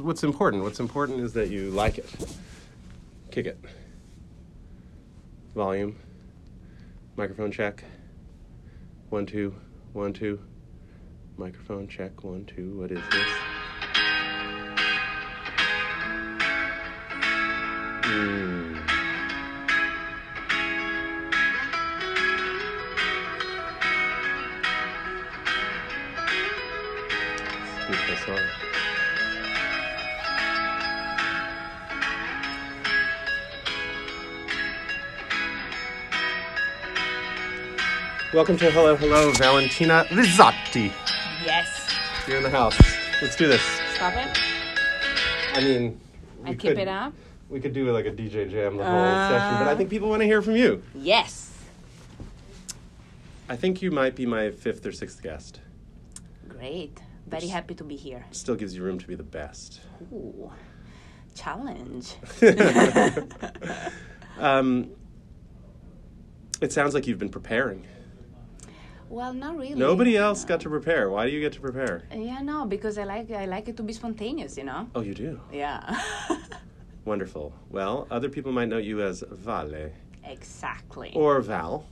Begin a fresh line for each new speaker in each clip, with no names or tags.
what's important. What's important is that you like it. Kick it. Volume. Microphone check. One two one two. Microphone check one two. What is this? Hmm. Welcome to Hello Hello Valentina Rizzati.
Yes.
You're in the house. Let's do this.
Stop it.
I mean, we
And keep
could-
it up.
We could do like a DJ jam the whole
Uh,
session, but I think people want to hear from you.
Yes.
I think you might be my fifth or sixth guest.
Great. Very happy to be here.
Still gives you room to be the best.
Ooh. Challenge.
Um, it sounds like you've been preparing.
Well, not really.
Nobody else got to prepare. Why do you get to prepare?
Yeah, no, because I like I like it to be spontaneous, you know.
Oh, you do.
Yeah.
Wonderful. Well, other people might know you as Vale
exactly.
or Val.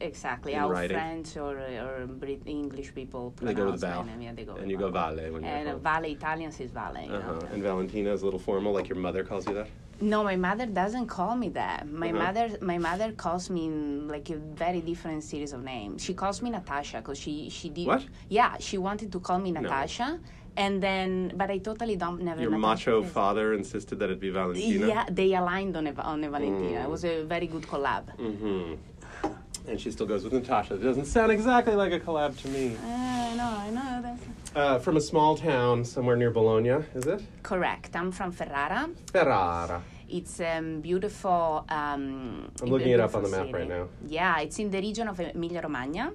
exactly. Our
writing.
French or or Brit- English people
They go with
pronounce
Val.
name. Yeah, they go
And you go
Val.
Vale when you're
And
home.
Vale Italians is Vale. You
Uh-huh. And Valentina is a little formal, like your mother calls you that.
No, my mother doesn't call me that. My
Uh-huh.
mother, my mother calls me in, like a very different series of names. She calls me Natasha because she she did.
What?
Yeah, she wanted to call me Natasha, and then but I totally don't never.
Your
Natasha
macho father insisted that it be Valentina.
Yeah, they aligned on a, on a Valentina.
Mm.
It was a very good collab.
hmm And she still goes with Natasha. It doesn't sound exactly like a collab to me.
Uh, I know, I know. That's
Uh, from a small town somewhere near Bologna, is it?
correct. I'm from Ferrara.
Ferrara.
It's um, beautiful. Um,
I'm looking it up on the map
city.
right now.
Yeah, it's in the region of Emilia Romagna.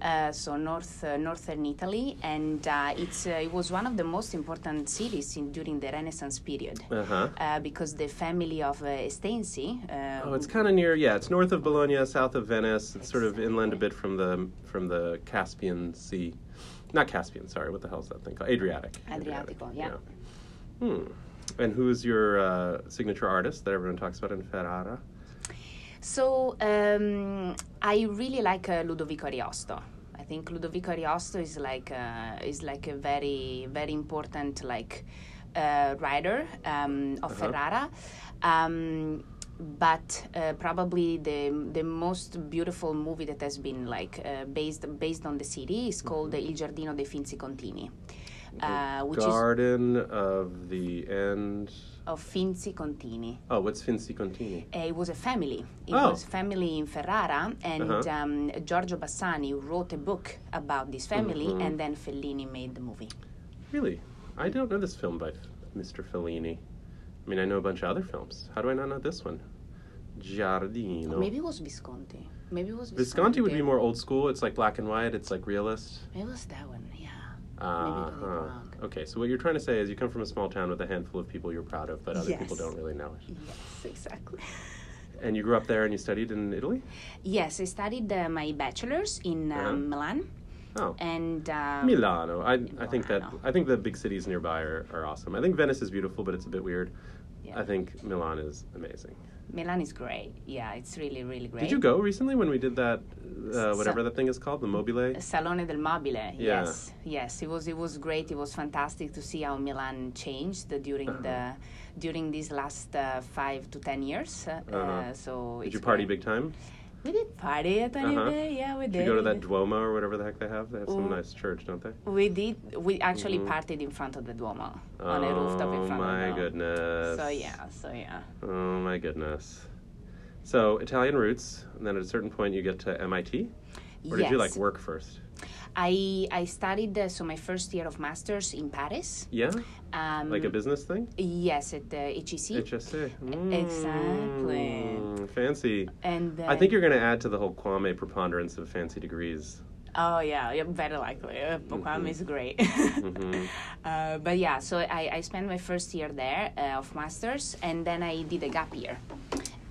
Uh, so north uh, northern Italy, and uh, it's uh, it was one of the most important cities in, during the Renaissance period,
Uh huh.
uh, because the family of uh, Estensi. Uh,
Oh, it's kind of near. Yeah, it's north of Bologna, south of Venice. It's sort of inland a bit from the from the Caspian Sea. Not Caspian. Sorry, what the hell is that thing called? Adriatic.
Adriatico, yeah.
Hmm. And who's your uh, signature artist that everyone talks about in Ferrara?
So um, I really like uh, Ludovico Ariosto. I think Ludovico Ariosto is like uh, is like a very very important like uh, writer um, of
Uh-huh.
Ferrara. Um, but uh, probably the the most beautiful movie that has been like uh, based based on the city is called Il Giardino dei Finzi Contini, uh, which is
Garden of the End.
Of Finzi Contini.
Oh, what's Finzi Contini?
Uh, it was a family. It
Oh.
was family in Ferrara, and
Uh-huh.
um, Giorgio Bassani wrote a book about this family,
Mhm.
and then Fellini made the movie.
Really? I don't know this film by Mr. Fellini. I mean, I know a bunch of other films. How do I not know this one? Giardino.
Maybe it was Visconti. Maybe it was Visconti.
Visconti would be more old school. It's like black and white. It's like realist.
Maybe it was that one. Yeah.
Uh. Okay, so what you're trying to say is you come from a small town with a handful of people you're proud of, but other people don't really know it.
Yes, exactly.
And you grew up there and you studied in Italy?
Yes, I studied uh, my bachelor's in um,
Uh-huh.
Milan,
Oh.
and um,
Milano. I, I think that
Milano.
I think the big cities nearby are, are awesome. I think Venice is beautiful, but it's a bit weird.
Yeah.
I think Milan is amazing.
Milan is great. Yeah, it's really, really great.
Did you go recently when we did that, uh, whatever that thing is called, the Mobile?
Salone del Mobile.
Yeah.
Yes, yes. It was it was great. It was fantastic to see how Milan changed during
Uh-huh.
the during these last uh, five to ten years. Uh,
Uh-huh.
so
Did you party
great.
big time?
We did party at tiny
Uh-huh.
bit. Yeah, we
Did
did.
you go to that. Duomo or whatever the heck they have? They have some
Ooh.
nice church, don't they?
We did. We actually
Mhm.
partied in front of the Duomo on a rooftop in
Oh
front of
my
the Duomo.
goodness.
So yeah, so yeah.
Oh my goodness. So Italian roots, and then at a certain point you get to MIT, or did you like work first?
I I studied uh, so my first year of masters in Paris.
Yeah,
Um,
like a business thing.
yes at the HEC.
HSA.
Exactly.
Mm, Fancy.
and
I think you're going to add to the whole Kwame preponderance of fancy degrees.
Oh yeah, yeah, very likely. Uh,
Mhm.
is great.
Mhm.
uh, but yeah, so I, I spent my first year there uh, of masters, and then I did a gap year.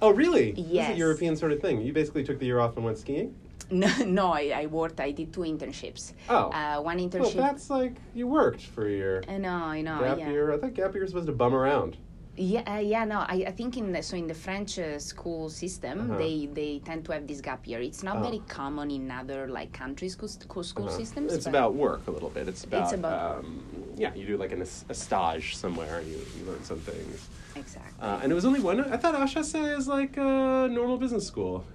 Oh, really? This is a
Yes.
European sort of thing. You basically took the year off and went skiing.
No, no I, I worked. I did two internships.
Oh.
Uh, one
well,
internship.
that's like you worked for a year.
I know, I know.
gap
yeah.
year. I thought gap year was supposed to bum around.
Yeah, uh, yeah, no. I, I think in the, so in the French uh, school system,
Uh-huh.
they they tend to have this gap year. It's not
Oh.
very common in other like countries' school, school,
Uh-huh.
systems.
It's about work a little bit. It's about,
about-
um, yeah. You do like an, a stage somewhere. and You, you learn some things.
exactly.
Uh, and it was only one. I thought HEC is like a normal business school.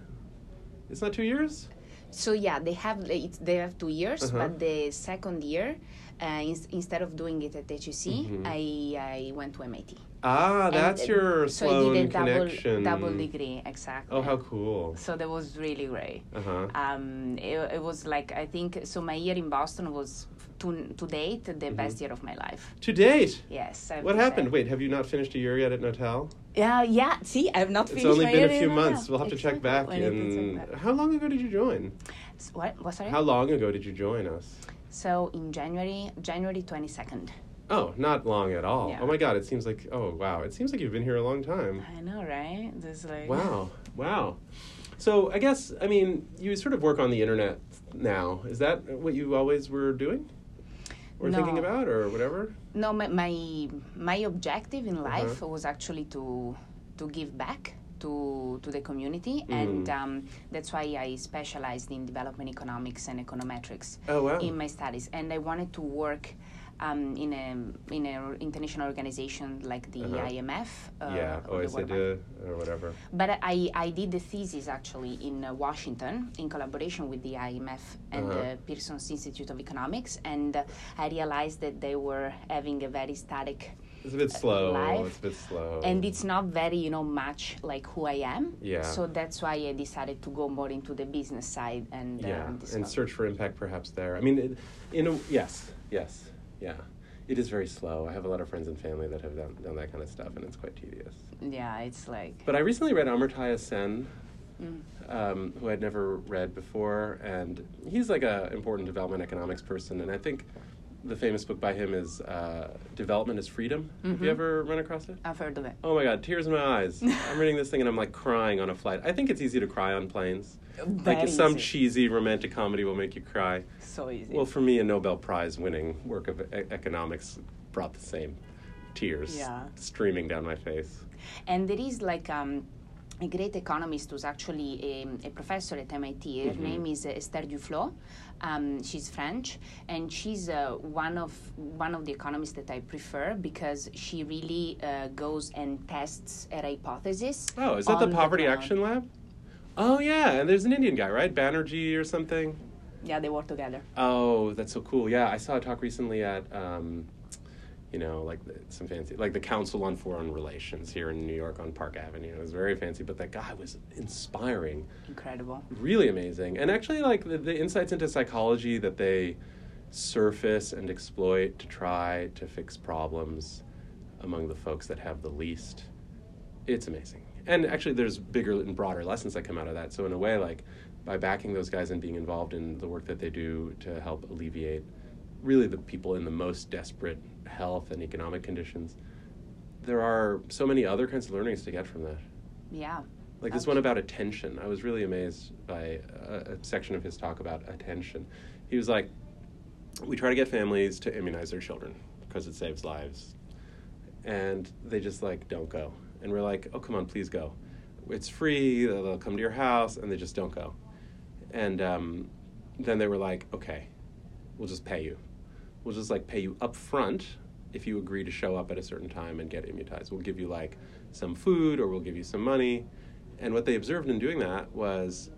It's not two years.
So yeah, they have they have two years,
Uh-huh.
but the second year, uh, ins- instead of doing it at HEC,
Mhm.
I I went to MIT.
Ah,
And,
that's
uh,
your
so
Sloan
I did a double
connection.
double degree exactly.
Oh, how cool.
So that was really great.
Uh huh.
Um, it, it was like I think so. My year in Boston was to to date the best year of my life.
To date.
Yes. I
Mm-hmm. What
to say.
happened? Wait, have you not finished a year yet at Knotel?
Yeah, yeah. See, I've not
It's
finished.
only
my
been a few months.
Knotel.
We'll have to check back
Exactly. We need to
in.
check back.
How long ago did you join?
What? What? Sorry.
How long ago did you join us?
So in January, January twenty second.
Oh, not long at all.
Yeah.
Oh my God, it seems like oh wow, it seems like you've been here a long time.
I know, right? This like.
Wow, wow. So I guess I mean you sort of work on the internet now. Is that what you always were doing, thinking
No.
about, or whatever?
No, my my, my objective in life
Uh-huh.
was actually to to give back to to the community,
Mm.
and um, that's why I specialized in development economics and econometrics
Oh wow.
in my studies, and I wanted to work. Um, in a in an international organization like the
Uh-huh.
IMF, uh,
yeah,
or the World Bank.
OECD or whatever.
But I, I did the thesis actually in uh, Washington in collaboration with the IMF and
Uh-huh.
the Peterson's Institute of Economics, and uh, I realized that they were having a very static,
It's a bit slow.
life.
It's a bit slow.
and it's not very you know much like who I am.
Yeah.
So that's why I decided to go more into the business side and
yeah,
um,
and search for impact perhaps there. I mean, it, in a yes, yes, yeah. It is very slow. I have a lot of friends and family that have done, done that kind of stuff, and it's quite tedious.
Yeah, it's like
But I recently read Amartya Sen,
mm,
um, who I'd never read before, and he's like a important development economics person. And I think the famous book by him is uh, "Development is Freedom." Have you
Mhm.
ever run across it?
I've heard of it.
Oh my God, tears in my eyes! I'm reading this thing and I'm like crying on a flight. I think it's easy to cry on planes. Like some
easy.
cheesy romantic comedy will make you cry.
So easy.
Well, for me, a Nobel Prize winning work of e- economics brought the same tears
Yeah.
streaming down my face.
And there is like um, a great economist who's actually a, a professor at MIT. Her
Mhm.
name is uh, Esther Duflo. Um, she's French, and she's uh, one of one of the economists that I prefer because she really uh, goes and tests a hypothesis.
Oh, is that the Poverty
ground.
Action Lab? Oh yeah, and there's an Indian guy, right? Banerjee or something.
Yeah, they work together.
Oh, that's so cool. Yeah, I saw a talk recently at, um, you know, like the, some fancy, like the Council on Foreign Relations here in New York on Park Avenue. It was very fancy, but that guy was inspiring.
Incredible.
really amazing and actually like the, the insights into psychology that they surface and exploit to try to fix problems among the folks that have the least it's amazing and actually there's bigger and broader lessons that come out of that so in a way like by backing those guys and being involved in the work that they do to help alleviate really the people in the most desperate health and economic conditions there are so many other kinds of learnings to get from that
Yeah.
like this one about attention. I was really amazed by a, a section of his talk about attention. He was like, we try to get families to immunize their children because it saves lives. And they just like don't go. And we're like, oh, come on, please go. It's free, they'll come to your house, and they just don't go. And um, then they were like, okay, we'll just pay you. We'll just like pay you up front if you agree to show up at a certain time and get immunized. We'll give you like some food or we'll give you some money. And what they observed in doing that was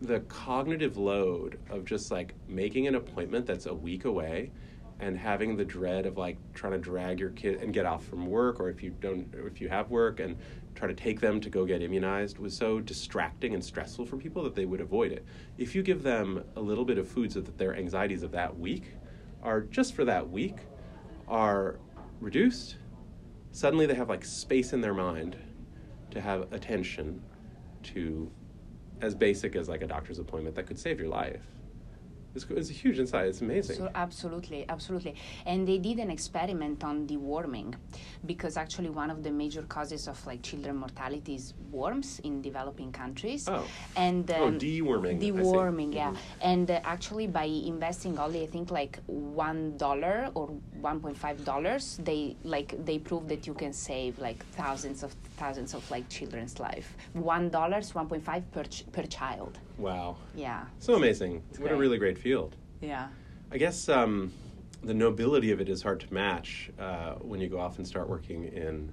the cognitive load of just like making an appointment that's a week away and having the dread of like trying to drag your kid and get off from work or if you don't if you have work and try to take them to go get immunized was so distracting and stressful for people that they would avoid it. If you give them a little bit of food so that their anxieties of that week are just for that week are reduced, suddenly they have like space in their mind to have attention to as basic as like a doctor's appointment that could save your life. It's, it's a huge insight. It's amazing.
So absolutely, absolutely. And they did an experiment on deworming, because actually one of the major causes of like children mortality is worms in developing countries.
Oh.
And
oh,
um,
deworming.
Deworming, yeah.
Mhm.
And uh, actually, by investing only, I think like one dollar or one point five dollars, they like they prove that you can save like thousands of thousands of like children's life. One dollars, one point five per ch- per child.
Wow.
Yeah,
So amazing. what a really great field.
yeah.
I guess um, the nobility of it is hard to match uh, when you go off and start working in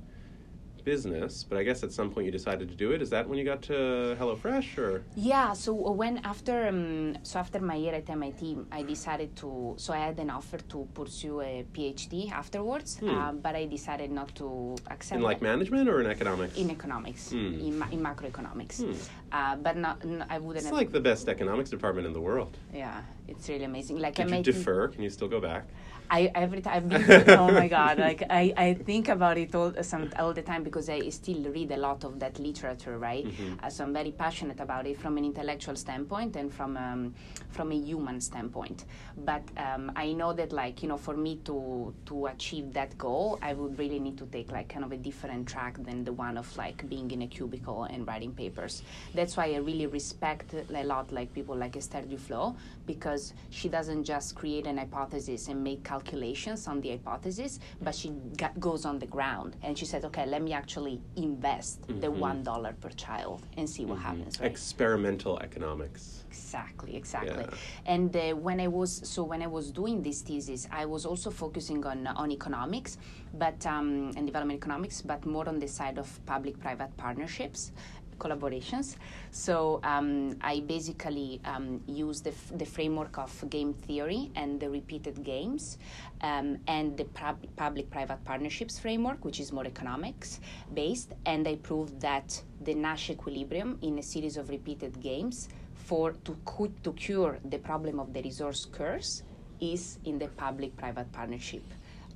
business. But I guess at some point you decided to do it. Is that when you got to HelloFresh, or
Yeah, so when after um, so after my year at MIT, I decided to so I had an offer to pursue a PhD afterwards,
Hmm.
uh, but I decided not to accept
in like
it.
management or in economics?
in economics,
Hmm.
in, ma- in macroeconomics,
Hmm.
uh, but not I wouldn't.
It's
have,
like the best economics department in the world.
yeah, it's really amazing. Like
Did you defer? Can you still go back?
I every time I've been oh my god like I, I think about it all some all the time because I still read a lot of that literature right?
Mhm.
uh, so I'm very passionate about it from an intellectual standpoint and from um, from a human standpoint. But um, I know that like you know for me to to achieve that goal I would really need to take like kind of a different track than the one of like being in a cubicle and writing papers. That's why I really respect a lot like people like Esther Duflo because she doesn't just create an hypothesis and make calculations on the hypothesis, but she ga- goes on the ground and she says, okay, let me actually invest the
Mhm.
one dollar per child and see what
Mhm.
happens. Right?
Experimental economics.
Exactly, exactly.
Yeah.
And uh, when I was so when I was doing this thesis, I was also focusing on on economics, but um, and development economics, but more on the side of public-private partnerships collaborations. So um, I basically um, use the, f- the framework of game theory and the repeated games, um, and the pub- public-private partnerships framework, which is more economics based, and I proved that the Nash equilibrium in a series of repeated games for to cu- to cure the problem of the resource curse is in the public-private partnership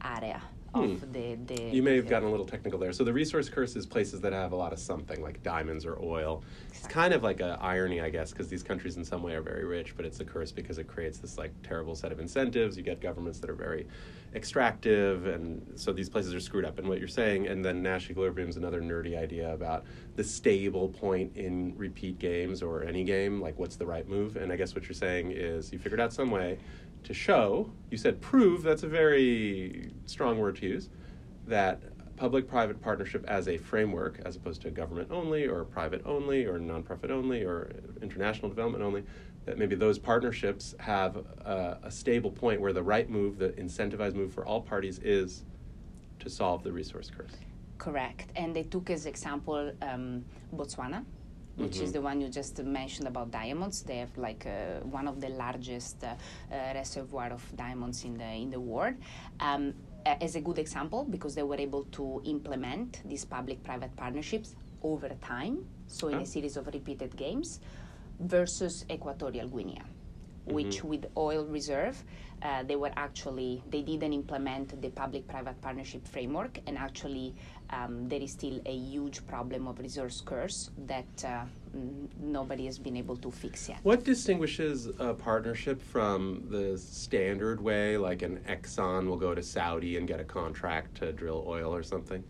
area of
Hmm.
the, the
You may have gotten a little technical there. So the resource curse is places that have a lot of something, like diamonds or oil. It's kind of like a irony, I guess, because these countries in some way are very rich, but it's a curse because it creates this like terrible set of incentives. You get governments that are very extractive, and so these places are screwed up. And what you're saying, and then Nash equilibrium is another nerdy idea about the stable point in repeat games or any game, like what's the right move. And I guess what you're saying is you figured out some way to show, you said prove, that's a very strong word to use, that public private partnership as a framework, as opposed to government only, or private only, or nonprofit only, or international development only, that maybe those partnerships have a, a stable point where the right move, the incentivized move for all parties is to solve the resource curse.
Correct. And they took as example um, Botswana, which is
Mhm.
the one you just mentioned about diamonds. They have like uh, one of the largest uh, uh, reservoir of diamonds in the in the world. Um, as a good example, because they were able to implement these public-private partnerships over time, so in
Oh.
a series of repeated games, versus Equatorial Guinea which
Mhm.
with oil reserve uh, they were actually they didn't implement the public-private partnership framework and actually um, there is still a huge problem of resource curse that uh, n- nobody has been able to fix yet
What distinguishes a partnership from the standard way, like an Exxon will go to Saudi and get a contract to drill oil or something?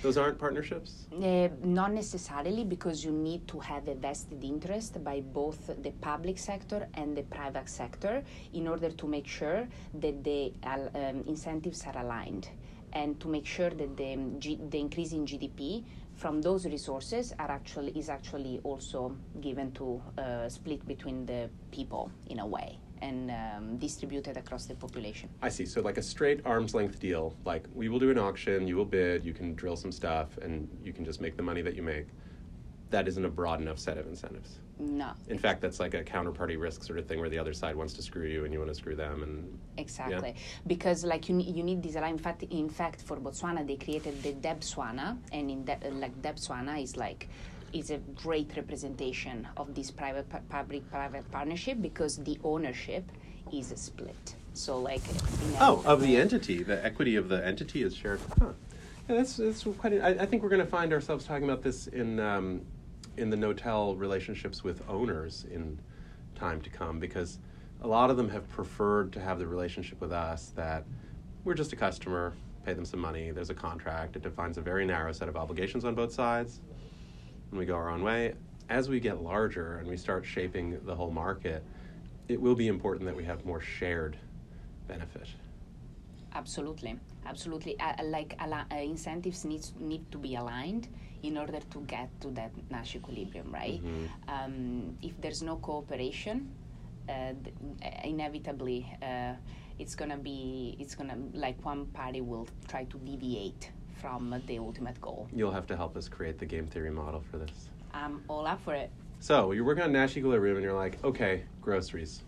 Those aren't partnerships?
Uh, not necessarily because you need to have a vested interest by both the public sector and the private sector in order to make sure that the um, incentives are aligned and to make sure that the, the increase in GDP from those resources are actually is actually also given to uh, split between the people in a way and um, distributed across the population.
I see. So, like a straight arm's length deal, like we will do an auction, you will bid, you can drill some stuff, and you can just make the money that you make. That isn't a broad enough set of incentives.
No,
In fact, that's like a counterparty risk sort of thing where the other side wants to screw you and you want to screw them. And
Exactly, because like you need, you need this line. In fact, in fact, for Botswana, they created the Debswana, and in that like Debswana is like is a great representation of this private public private partnership because the ownership is split. So like
oh, of the entity, the equity of the entity is shared. Huh. Yeah, that's that's quite. A, I, I think we're going to find ourselves talking about this in um, in the Knotel relationships with owners in time to come because a lot of them have preferred to have the relationship with us that we're just a customer, pay them some money, there's a contract, it defines a very narrow set of obligations on both sides, and we go our own way. As we get larger and we start shaping the whole market, it will be important that we have more shared benefit.
Absolutely, absolutely. Uh, like uh, incentives needs need to be aligned in order to get to that Nash equilibrium, right?
Mhm.
Um, if there's no cooperation, uh, th- inevitably uh, it's gonna be it's gonna like one party will try to deviate from the ultimate goal.
You'll have to help us create the game theory model for this.
I'm all up for it.
So you're working on Nash equilibrium, and you're like, okay, groceries.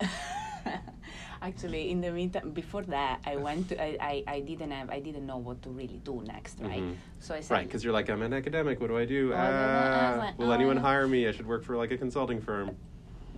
Actually, in the meantime, before that, I went to I, I, I didn't have I didn't know what to really do next, right?
Mhm.
So I said,
Right, because you're like, I'm an academic. What do I do?
Oh, I
Ah,
like,
will
oh,
anyone hire me? I should work for like a consulting firm.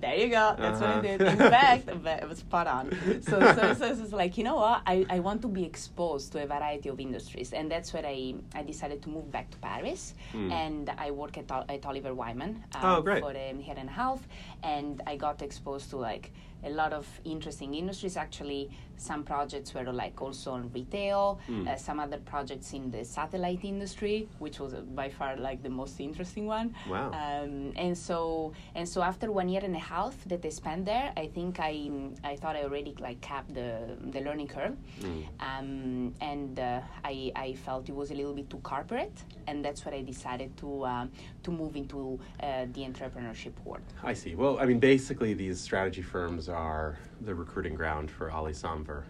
There you go. That's what I
Uh-huh.
did. In fact, it was spot on. So, so, so, so it's like, you know what? I, I want to be exposed to a variety of industries. And that's where I, I decided to move back to Paris.
Hmm.
And I work at, at Oliver Wyman um,
Oh, great.
for a year and a half. And I got exposed to like a lot of interesting industries. Actually, some projects were like also on retail,
Hmm.
uh, some other projects in the satellite industry, which was uh, by far like the most interesting one.
Wow.
Um, and so and so after one year and a half that I spent there, I think I I thought I already like capped the the learning curve,
Mm.
um, and uh, I I felt it was a little bit too corporate, and that's what I decided to um, to move into uh, the entrepreneurship world.
I see. Well, I mean, basically, these strategy firms are the recruiting ground for Ali Samwer.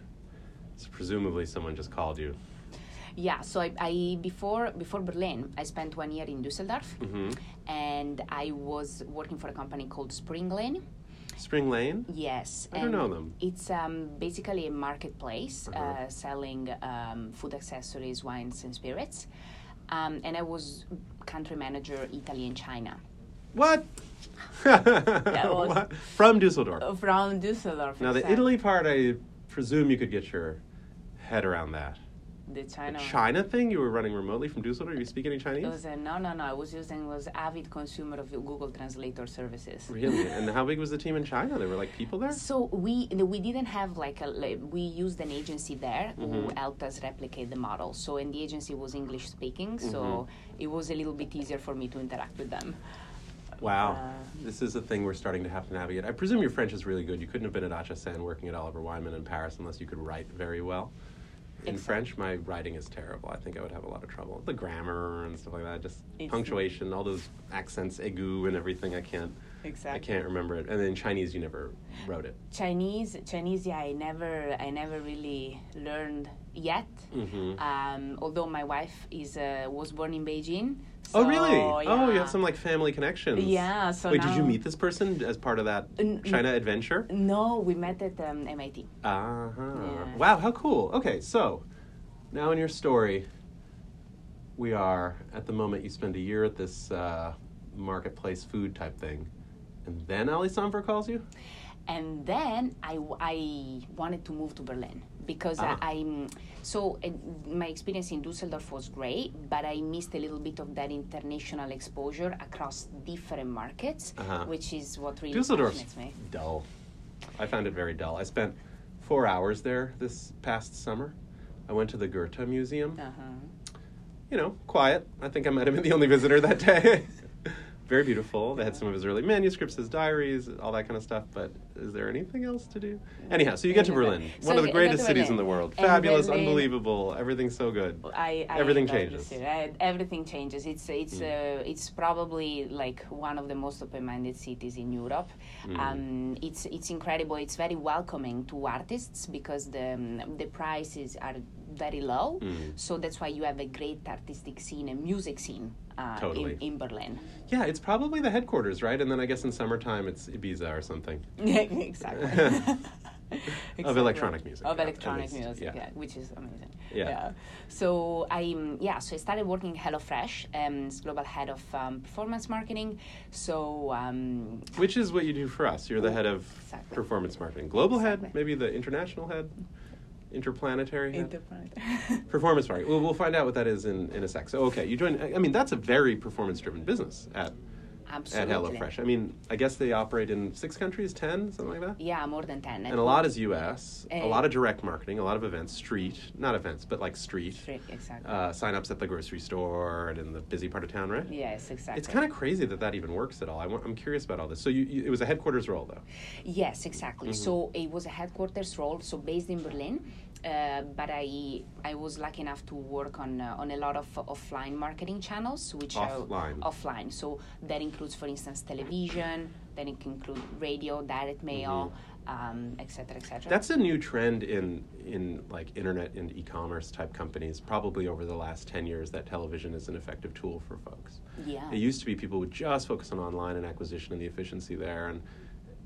So presumably, someone just called you.
Yeah, so I, I before before Berlin, I spent one year in Düsseldorf,
hmm
and I was working for a company called Springlane.
Spring Lane.
Yes,
I don't know them.
It's um, basically a marketplace uh
Uh-huh.
selling um, food accessories, wines, and spirits. Um, and I was country manager Italy and China
What? What? From Dusseldorf.
from Düsseldorf.
Now, the
exactly.
Italy part, I presume you could get your head around that.
the China.
The China thing, you were running remotely from Dusseldorf. You speak any
It
Chinese?
was a, no, no, no. I was using was avid consumer of Google Translator services.
Really? and how big was the team in China? There were like people there?
So we we didn't have like a we used an agency there who
Mhm.
helped us replicate the model. So and the agency was English speaking, so
Mhm.
it was a little bit easier for me to interact with them.
Wow.
Uh,
this is a thing we're starting to have to navigate. I presume your French is really good. You couldn't have been at HEC working at Oliver Wyman in Paris unless you could write very well. In
Exactly.
French, my writing is terrible. I think I would have a lot of trouble. The grammar and stuff like that, just punctuation, all those accents, aigu and everything. I can't, Exactly. I can't remember it. And then Chinese, you never wrote it.
Chinese, Chinese, yeah, I never, I never really learned yet.
hmm
Um, although my wife is uh, was born in Beijing.
oh, really?
so,
Oh, you have some like family connections.
Yeah, so
Wait, did you meet this person as part of that China adventure?
No, we met at um, MIT.
Uh huh.
Yeah.
Wow, how cool. Okay, so now in your story, we are at the moment you spend a year at this uh, marketplace food type thing, and then Ali Samwer calls you.
and then I, I wanted to move to Berlin because
Ah.
I, I'm so uh, my experience in Düsseldorf was great, but I missed a little bit of that international exposure across different markets,
Uh-huh.
which is what really
Dusseldorf's
fascinates me.
dull. I found it very dull. I spent four hours there this past summer. I went to the Goethe Museum.
Uh-huh.
You know, quiet. I think I might have been the only visitor that day. very beautiful. They had some of his early manuscripts, his diaries, all that kind of stuff. But is there anything else to do? Anyhow, so you get to Berlin,
So
one of the
I get to
greatest cities in the world.
And
Fabulous,
Berlin-
unbelievable, everything's so good.
I, I
Everything changes.
I- everything changes. It's it's
Mm.
uh, it's probably like one of the most open-minded cities in Europe.
Mm.
Um, it's it's incredible. It's very welcoming to artists because the um, the prices are very low.
Mm.
So that's why you have a great artistic scene a music scene uh,
Totally.
in, in Berlin.
Yeah, it's probably the headquarters, right? And then I guess in summertime it's Ibiza or something.
exactly.
Of electronic music,
Of
yeah,
electronic music,
yeah.
yeah. which is amazing.
Yeah.
So I yeah, so I started working at HelloFresh, um, as global head of um, performance marketing. So um,
Which is what you do for us. You're the head of
Exactly.
performance marketing. Global head, maybe the international head, interplanetary.
Interplanetary.
Performance marketing. Well, we'll find out what that is in, in a sec. So, okay, you join. I mean, that's a very performance driven business at
Absolutely.
at HelloFresh. I mean, I guess they operate in six countries, ten, something like that.
Yeah, more than ten.
And a lot is U.S. a
Uh,
lot of direct marketing, a lot of events, street, not events, but like street.
Street, exactly.
Uh, sign-ups at the grocery store and in the busy part of town, right?
yes, exactly.
It's kind of crazy that that even works at all. I want, I'm curious about all this. So you, you, it was a headquarters role, though.
Yes, exactly.
Mm-hmm.
So it was a headquarters role, so based in Berlin. Uh, but I I was lucky enough to work on uh, on a lot of offline marketing channels, which
Offline.
are offline. So that includes, for instance, television. Then it can include radio, direct mail, um, et cetera, et cetera.
Mm-hmm. That's a new trend in in like internet and e-commerce type companies. Probably over the last ten years, that television is an effective tool for folks.
yeah.
It used to be people would just focus on online and acquisition and the efficiency there, and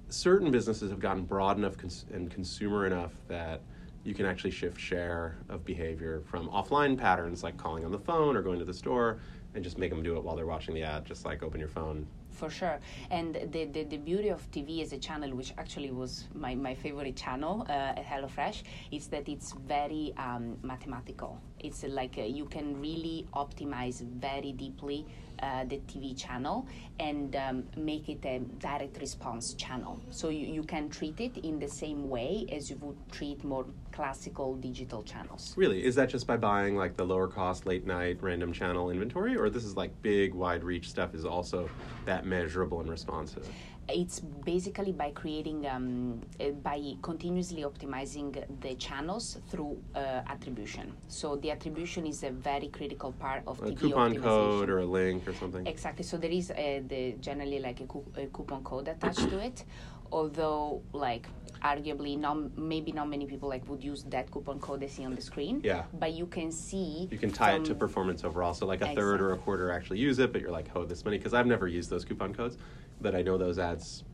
certain businesses have gotten broad enough cons- and consumer enough that you can actually shift share of behavior from offline patterns like calling on the phone or going to the store and just make them do it while they're watching the ad, just like open your phone.
For sure. And the, the, the beauty of TV as a channel, which actually was my, my favorite channel uh, at HelloFresh, is that it's very um, mathematical. It's like uh, you can really optimize very deeply uh, the TV channel and um, make it a direct response channel. So you, you can treat it in the same way as you would treat more classical digital channels.
Really, is that just by buying like the lower cost late night random channel inventory, or this is like big wide reach stuff is also that measurable and responsive?
It's basically by creating um, uh, by continuously optimizing the channels through uh, attribution. So the attribution is a very critical part of
A
TV
coupon code or a link or something?
exactly. So there is uh, the generally like a, coup- a coupon code attached to it. Although like arguably not maybe not many people like would use that coupon code they see on the screen.
Yeah.
but you can see
You can tie it to performance overall. So like a third or a quarter actually use it, but you're like, oh, this many because I've never used those coupon codes, but I know those ads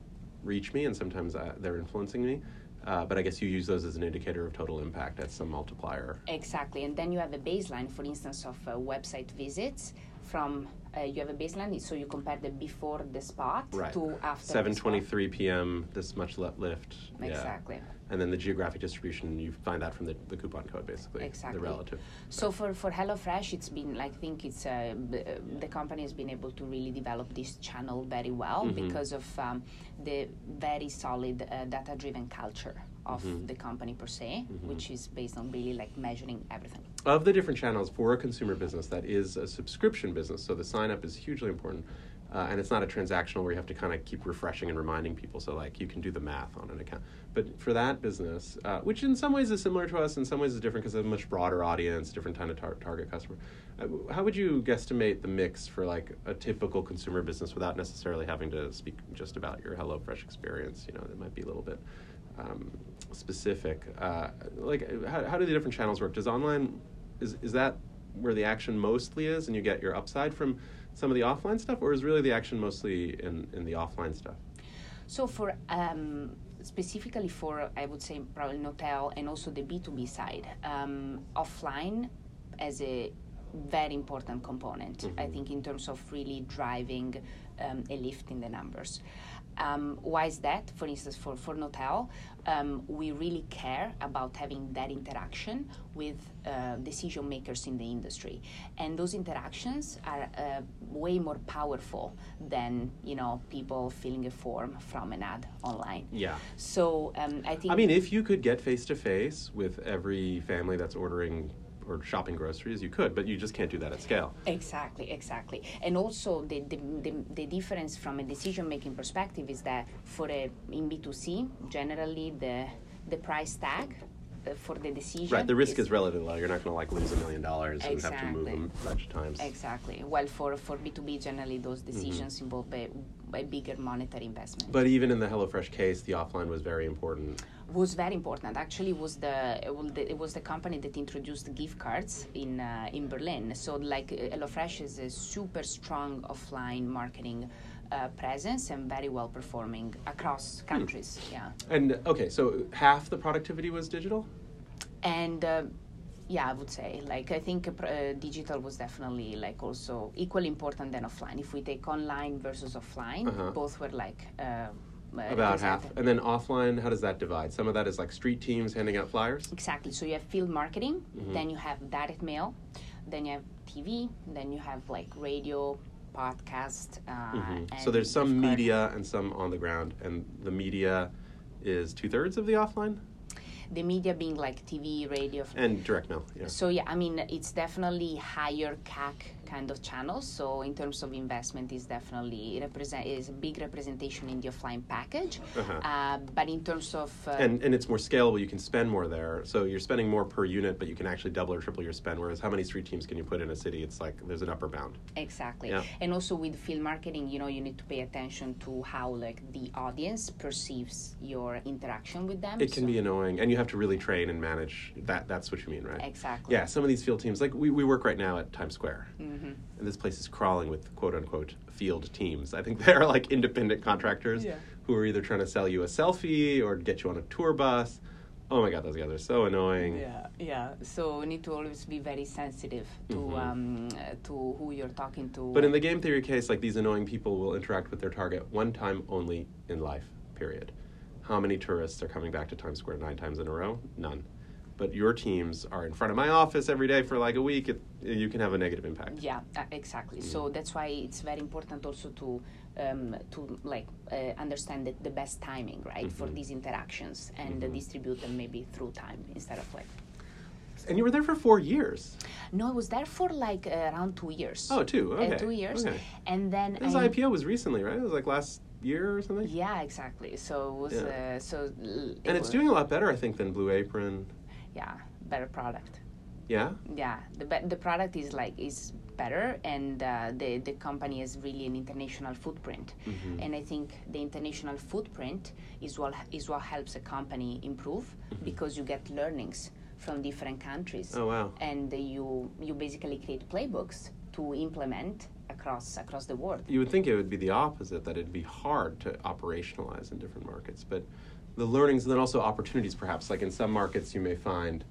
reach me and sometimes uh, they're influencing me. Uh, but I guess you use those as an indicator of total impact at some multiplier.
Exactly, and then you have a baseline, for instance, of uh, website visits. From uh, you have a baseline, so you compare the before the spot
Right.
to after.
Seven twenty-three p.m. This much le- lift. Yeah.
Exactly.
And then the geographic distribution, you find that from the, the coupon code, basically.
Exactly.
The relative.
So for for HelloFresh, it's been like I think it's uh, b- uh, the company has been able to really develop this channel very well
Mhm.
because of um, the very solid uh, data-driven culture of
Mhm.
the company per se,
Mhm.
which is based on really like measuring everything.
of the different channels for a consumer business that is a subscription business, so the sign up is hugely important. Uh, and it's not a transactional where you have to kind of keep refreshing and reminding people. So, like, you can do the math on an account. But for that business, uh, which in some ways is similar to us, in some ways is different because of a much broader audience, different kind of tar- target customer. Uh, how would you guesstimate the mix for like a typical consumer business without necessarily having to speak just about your HelloFresh experience? You know, it might be a little bit um, specific. Uh, like, how, how do the different channels work? Does online is is that where the action mostly is, and you get your upside from some of the offline stuff, or is really the action mostly in in the offline stuff?
So for um, specifically for I would say probably Knotel and also the B two B side, um, offline as a very important component. I
Mhm.
think in terms of really driving um, a lift in the numbers. Um, why is that? For instance, for for Knotel, um, we really care about having that interaction with uh, decision makers in the industry, and those interactions are uh, way more powerful than you know people filling a form from an ad online.
Yeah.
So um, I think.
I mean, if you could get face to face with every family that's ordering or shopping groceries, you could, but you just can't do that at scale.
Exactly, exactly. And also the, the, the, the difference from a decision making perspective is that for a in B2C, generally the the price tag uh, for the decision
Right. The risk is relatively low. You're not going to like lose a million dollars and have to move
Exactly.
them a bunch of times.
Exactly. Well, for, for B2B, generally those decisions involve a, a bigger monetary investment.
Mm-hmm. But even in the HelloFresh case, the offline was very important.
Was very important. Actually, was the it was the, it was the company that introduced gift cards in uh, in Berlin. So like HelloFresh is a super strong offline marketing uh, presence and very well performing across countries. Yeah,
And okay, so half the productivity was digital.
and. Uh, yeah, I would say like I think uh, digital was definitely like also equally important than offline. If we take online versus offline,
Uh-huh.
both were like uh,
About half. And then offline, how does that divide? Some of that is like street teams handing out flyers.
Exactly. So you have field marketing,
Mhm.
then you have direct mail, then you have TV, then you have like radio, podcast. Uh,
Mhm. So there's some media and some on the ground, and the media is two thirds of the offline
The media being like TV, radio.
and direct mail. Yeah.
So yeah, I mean it's definitely higher CAC kind of channels. So in terms of investment, is definitely represent is a big representation in the offline package.
Uh-huh.
Uh, but in terms of uh,
and and it's more scalable. You can spend more there, so you're spending more per unit, but you can actually double or triple your spend. Whereas how many street teams can you put in a city? It's like there's an upper bound.
Exactly.
Yeah.
And also with field marketing, you know, you need to pay attention to how like the audience perceives your interaction with them.
It can
So-
be annoying, and you have to really train and manage. That that's what you mean, right?
Exactly.
Yeah, some of these field teams, like we, we work right now at Times Square,
Mhm.
and this place is crawling with quote unquote field teams. I think they're like independent contractors
Yeah.
who are either trying to sell you a selfie or get you on a tour bus. Oh my god, those guys are so annoying.
Yeah, yeah. So we need to always be very sensitive to
Mhm.
um, to who you're talking to.
But in the game theory case, like these annoying people will interact with their target one time only in life, period. How many tourists are coming back to Times Square nine times in a row? None. But your teams are in front of my office every day for like a week. It, you can have a negative impact.
Yeah, uh, exactly. So
Mm.
that's why it's very important also to um, to like uh, understand the, the best timing, right, for
Mhm.
these interactions and uh,
Mhm.
distribute them maybe through time instead of like.
And you were there for four years.
No, I was there for like uh, around two years.
Oh, two. Okay.
Uh, two years,
Okay.
and then
This
I-
IPO was recently, right? It was like last year or something.
Yeah, exactly. So it was
Yeah.
uh, so. l- it
And it's
was-
doing a lot better, I think, than Blue Apron.
Yeah, better product.
Yeah.
Yeah, the be- the product is like is better, and uh, the the company has really an international footprint.
Mhm.
And I think the international footprint is what is what helps a company improve
Mm-hmm.
because you get learnings from different countries,
Oh wow.
and you you basically create playbooks to implement across across the world.
You would think it would be the opposite, that it'd be hard to operationalize in different markets. But the learnings, and then also opportunities, perhaps. Like in some markets, you may find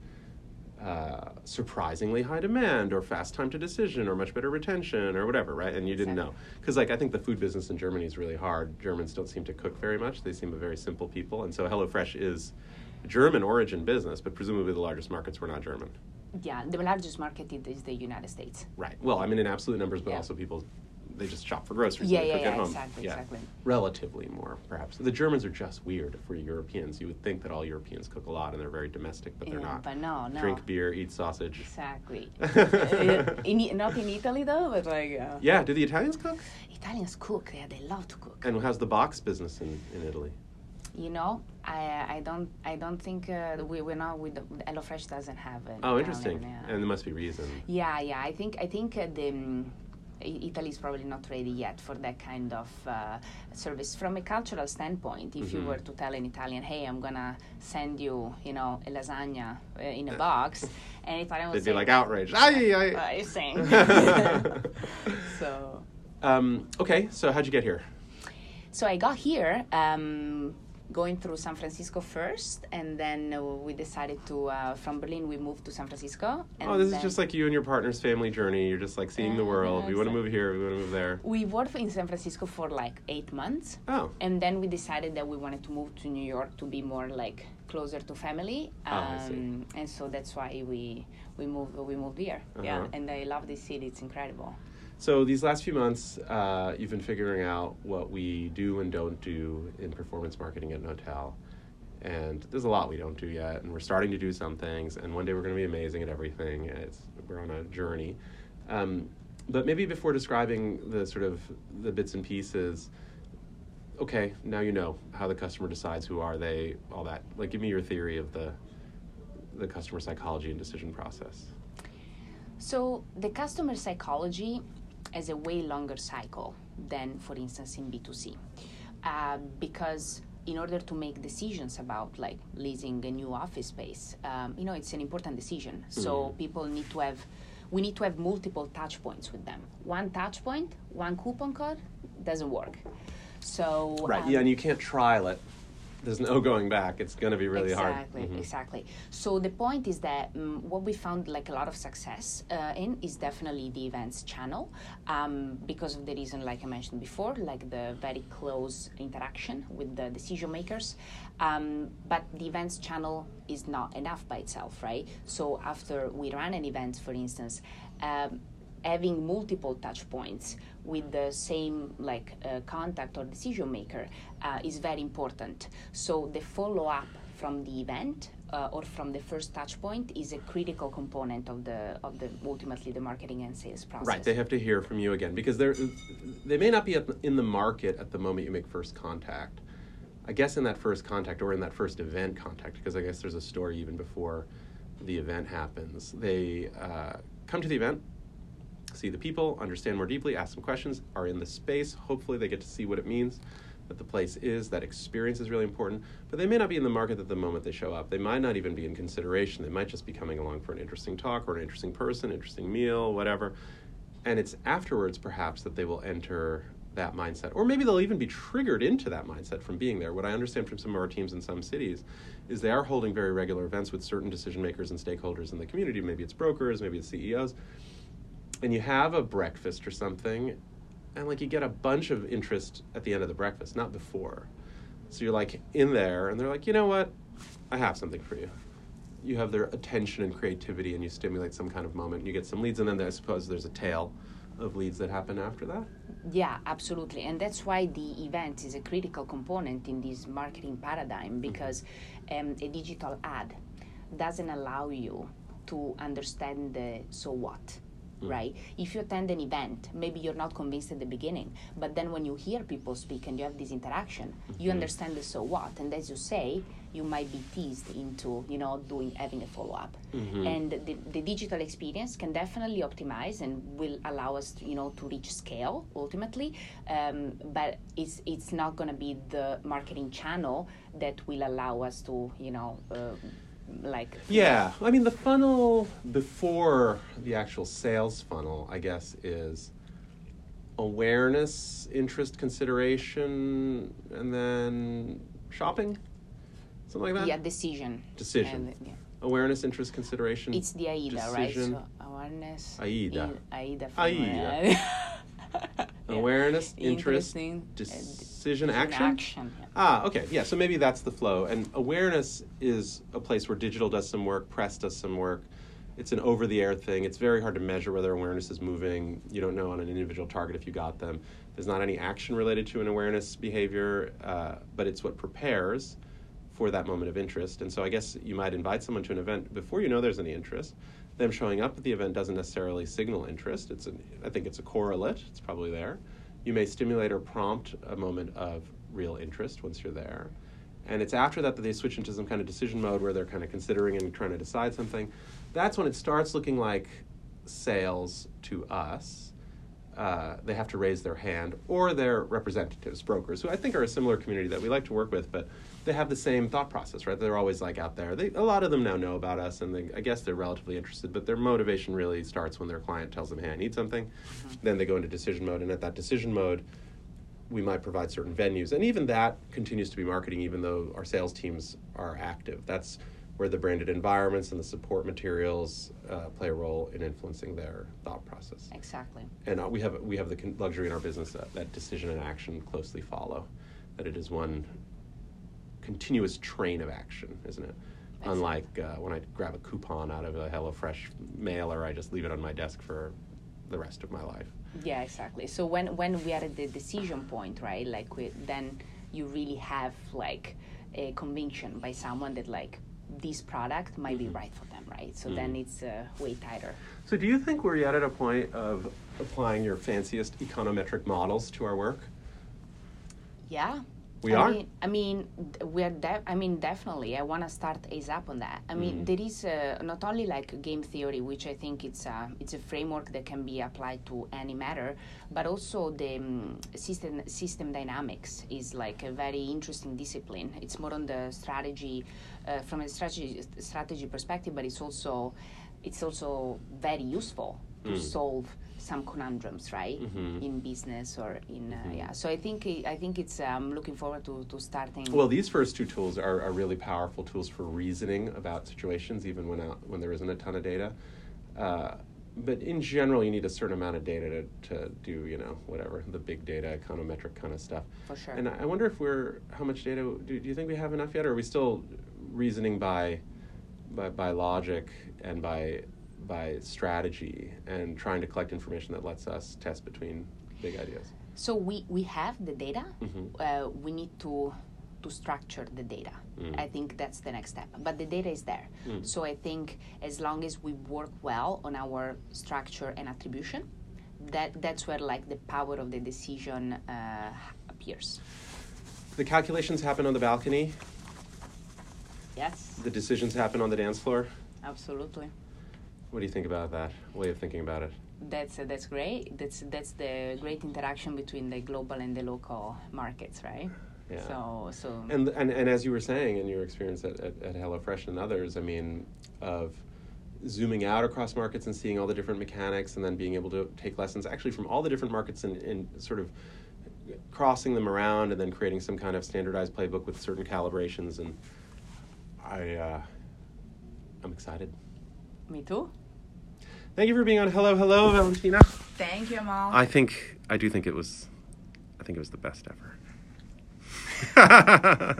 uh, surprisingly high demand, or fast time to decision, or much better retention, or whatever, right? And you didn't know. Because, like, I think the food business in Germany is really hard. Germans don't seem to cook very much, they seem a very simple people. And so HelloFresh is German origin business, but presumably the largest markets were not German.
Yeah, the largest market is- the United States.
Right. Well, I mean, in absolute numbers, but
Yeah.
also people, they just shop for groceries.
Yeah,
and they
yeah,
cook
yeah,
at home.
exactly, exactly.
Relatively more, perhaps. The Germans are just weird for Europeans. You would think that all Europeans cook a lot and they're very domestic, but they're
Yeah,
not.
but no, no.
Drink beer, eat sausage.
Exactly. Uh, in, not in Italy though, but like uh,
Yeah, do the Italians cook?
Italians cook. Yeah, they love to cook.
And how's the box business in, in Italy?
You know, I I don't I don't think uh, we we're not with the, HelloFresh doesn't have it
Oh,
Italian,
interesting.
yeah.
And there must be reason.
yeah, yeah. I think I think uh, the. Um, Italy is probably not ready yet for that kind of uh, service. From a cultural standpoint, if you
Mhm.
were to tell an Italian, "Hey, I'm gonna send you, you know, a lasagna uh, in a box," and Italian would
They'd
say,
be like outraged. Ay, ay.
"What are you saying?" so,
Um, okay, so how'd you get here?
so I got here um, going through San Francisco first, and then uh, we decided to uh, from Berlin we moved to San Francisco. And
oh, this is just like you and your partner's family journey. You're just like seeing the
Yeah,
world. We want to move here. We want to move there.
we worked in San Francisco for like eight months.
Oh,
And then we decided that we wanted to move to New York to be more like closer to family. Um,
Oh, I see.
and so that's why we we moved we moved here. Yeah,
Uh-huh.
and I love this city. It's incredible.
So these last few months, uh, you've been figuring out what we do and don't do in performance marketing at Knotel. And there's a lot we don't do yet, and we're starting to do some things. And one day we're going to be amazing at everything. It's, we're on a journey. Um, but maybe before describing the sort of the bits and pieces, okay, now you know how the customer decides who are they, all that. Like, give me your theory of the the customer psychology and decision process.
So the customer psychology has a way longer cycle than, for instance, in B2C. Uh, because in order to make decisions about like leasing a new office space, um, you know, it's an important decision. So
Mhm.
people need to have, we need to have multiple touch points with them. One touch point, one coupon code doesn't work. So
Right.
um,
yeah, and you can't trial it. There's no going back. It's going to be really
exactly,
hard. Mhm.
Exactly. So the point is that um, what we found like a lot of success uh, in is definitely the events channel um, because of the reason, like I mentioned before, like the very close interaction with the decision makers. Um, but the events channel is not enough by itself, right? So after we run an event, for instance. Um, having multiple touch points with the same like uh, contact or decision maker uh, is very important. So the follow up from the event uh, or from the first touch point is a critical component of the of the ultimately the marketing and sales process.
Right, they have to hear from you again because they're they may not be in the market at the moment you make first contact. I guess in that first contact or in that first event contact, because I guess there's a story even before the event happens. They uh, come to the event, see the people, understand more deeply, ask some questions, are in the space. Hopefully, they get to see what it means that the place is. That experience is really important. But they may not be in the market at the moment they show up. They might not even be in consideration. They might just be coming along for an interesting talk or an interesting person, interesting meal, whatever. And it's afterwards, perhaps, that they will enter that mindset. Or maybe they'll even be triggered into that mindset from being there. What I understand from some of our teams in some cities is they are holding very regular events with certain decision makers and stakeholders in the community. Maybe it's brokers, maybe it's CEOs. And you have a breakfast or something, and like you get a bunch of interest at the end of the breakfast, not before. So you're like in there, and they're like, you know what? I have something for you. You have their attention and creativity, and you stimulate some kind of moment. And you get some leads, and then I suppose there's a tail of leads that happen after that.
Yeah, absolutely. And that's why the event is a critical component in this marketing paradigm because um, a digital ad doesn't allow you to understand the so what. Right? If you attend an event, maybe you're not convinced at the beginning, but then when you hear people speak and you have this interaction, you understand the so what. And as you say, you might be teased into, you know, doing having a follow up. And the, the digital experience can definitely optimize and will allow us, to, you know, to reach scale ultimately. Um, but it's it's not going to be the marketing channel that will allow us to, you know, uh, like
Yeah, I mean the funnel before the actual sales funnel, I guess, is awareness, interest, consideration, and then shopping, something like that.
yeah decision.
Decision.
And, yeah.
Awareness, interest, consideration.
It's the AIDA,
decision.
right? So awareness.
AIDA.
in- AIDA.
AIDA. Awareness, interest, decision,
decision,
action.
action, yeah.
Ah, okay, yeah. So maybe that's the flow. And awareness is a place where digital does some work, press does some work. It's an over-the-air thing. It's very hard to measure whether awareness is moving. You don't know on an individual target if you got them. There's not any action related to an awareness behavior, uh, but it's what prepares for that moment of interest. And so I guess you might invite someone to an event before you know there's any interest. Them showing up at the event doesn't necessarily signal interest. It's an, I think it's a correlate. It's probably there. You may stimulate or prompt a moment of real interest once you're there. And it's after that that they switch into some kind of decision mode where they're kind of considering and trying to decide something. That's when it starts looking like sales to us. Uh, they have to raise their hand, or their representatives, brokers, who I think are a similar community that we like to work with, but they have the same thought process, right? They're always like out there. They, a lot of them now know about us, and they, I guess they're relatively interested. But their motivation really starts when their client tells them, "Hey, I need something." Then they go into decision mode, and at that decision mode, we might provide certain venues, and even that continues to be marketing, even though our sales teams are active. That's where the branded environments and the support materials uh, play a role in influencing their thought process.
Exactly.
And uh, we have we have the luxury in our business that, that decision and action closely follow, that it is one continuous train of action, isn't it? Unlike uh, when I grab a coupon out of a HelloFresh mailer, I just leave it on my desk for the rest of my life.
Yeah, exactly. So when when we are at the decision point, right? Like we, then you really have like a conviction by someone that like this product might
Mm-hmm.
be right for them, right? So then it's uh, way tighter.
So, do you think we're yet at a point of applying your fanciest econometric models to our work?
Yeah.
We
I
are?
Mean, I mean, we're. De- I mean, definitely. I want to start ASAP on that. I
Mm.
mean, there is uh, not only like game theory, which I think it's a it's a framework that can be applied to any matter, but also the um, system system dynamics is like a very interesting discipline. It's more on the strategy, uh, from a strategy strategy perspective, but it's also it's also very useful to
Mm.
solve some conundrums, right,
Mhm.
in business or in uh,
Mhm.
yeah. So I think i- I think it's I'm um, looking forward to, to starting.
Well, these first two tools are, are really powerful tools for reasoning about situations, even when out, when there isn't a ton of data. Uh, but in general, you need a certain amount of data to, to do, you know, whatever the big data, econometric kind of stuff.
for sure.
And I wonder if we're how much data do, do you think we have enough yet, or are we still reasoning by by, by logic and by by strategy and trying to collect information that lets us test between big ideas.
So we, we have the data.
Mhm.
Uh, we need to to structure the data.
Mm.
I think that's the next step. But the data is there.
Mm.
So I think as long as we work well on our structure and attribution, that that's where like the power of the decision uh, appears.
The calculations happen on the balcony.
Yes,
The decisions happen on the dance floor.
absolutely.
What do you think about that way of thinking about it?
That's uh, that's great. That's that's the great interaction between the global and the local markets, right?
Yeah.
So so
And, and and as you were saying in your experience at, at, at HelloFresh and others, I mean, of zooming out across markets and seeing all the different mechanics and then being able to take lessons actually from all the different markets and, and sort of crossing them around and then creating some kind of standardized playbook with certain calibrations and I uh, I'm excited.
me too.
Thank you for being on Hello Hello Valentina.
Thank you, Amol.
I think I do think it was I think it was the best ever.